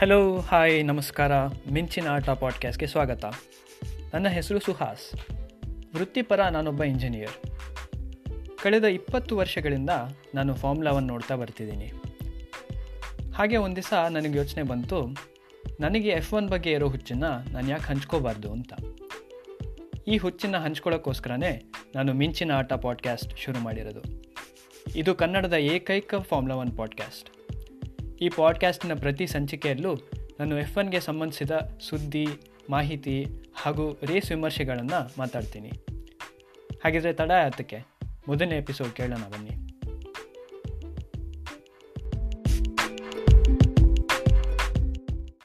Hello hi ನಮಸ್ಕಾರ. ಮಿಂಚಿನ ಆಟ ಪಾಡ್ಕ್ಯಾಸ್ಟ್ಗೆ ಸ್ವಾಗತ. ನನ್ನ ಹೆಸರು ಸುಹಾಸ್. ವೃತ್ತಿಪರ ನಾನೊಬ್ಬ ಇಂಜಿನಿಯರ್ ಕಳೆದ ಇಪ್ಪತ್ತು ವರ್ಷಗಳಿಂದ ನಾನು ಫಾರ್ಮುಲಾವನ್ನು ನೋಡ್ತಾ ಬರ್ತಿದ್ದೀನಿ. ಹಾಗೆ ಒಂದು ದಿವಸ ನನಗೆ ಯೋಚನೆ ಬಂತು, ನನಗೆ ಎಫ್ ಒನ್ ಬಗ್ಗೆ ಇರೋ ಹುಚ್ಚನ್ನು ನಾನು ಯಾಕೆ ಹಂಚ್ಕೋಬಾರ್ದು ಅಂತ. ಈ ಹುಚ್ಚನ್ನು ಹಂಚ್ಕೊಳ್ಳೋಕ್ಕೋಸ್ಕರನೇ ನಾನು ಮಿಂಚಿನ ಆಟ ಪಾಡ್ಕ್ಯಾಸ್ಟ್ ಶುರು ಮಾಡಿರೋದು. ಇದು ಕನ್ನಡದ ಏಕೈಕ ಫಾರ್ಮುಲಾ ಒನ್ ಪಾಡ್ಕ್ಯಾಸ್ಟ್ ಈ ಪಾಡ್ಕ್ಯಾಸ್ಟಿನ ಪ್ರತಿ ಸಂಚಿಕೆಯಲ್ಲೂ ನಾನು ಎಫ್ ಒನ್ಗೆ ಸಂಬಂಧಿಸಿದ ಸುದ್ದಿ, ಮಾಹಿತಿ ಹಾಗೂ ರೇಸ್ ವಿಮರ್ಶೆಗಳನ್ನು ಮಾತಾಡ್ತೀನಿ. ಹಾಗಿದ್ರೆ ತಡ ಆತಕ್ಕೆ, ಮೊದಲನೇ ಎಪಿಸೋಡ್ ಕೇಳೋಣ ಬನ್ನಿ.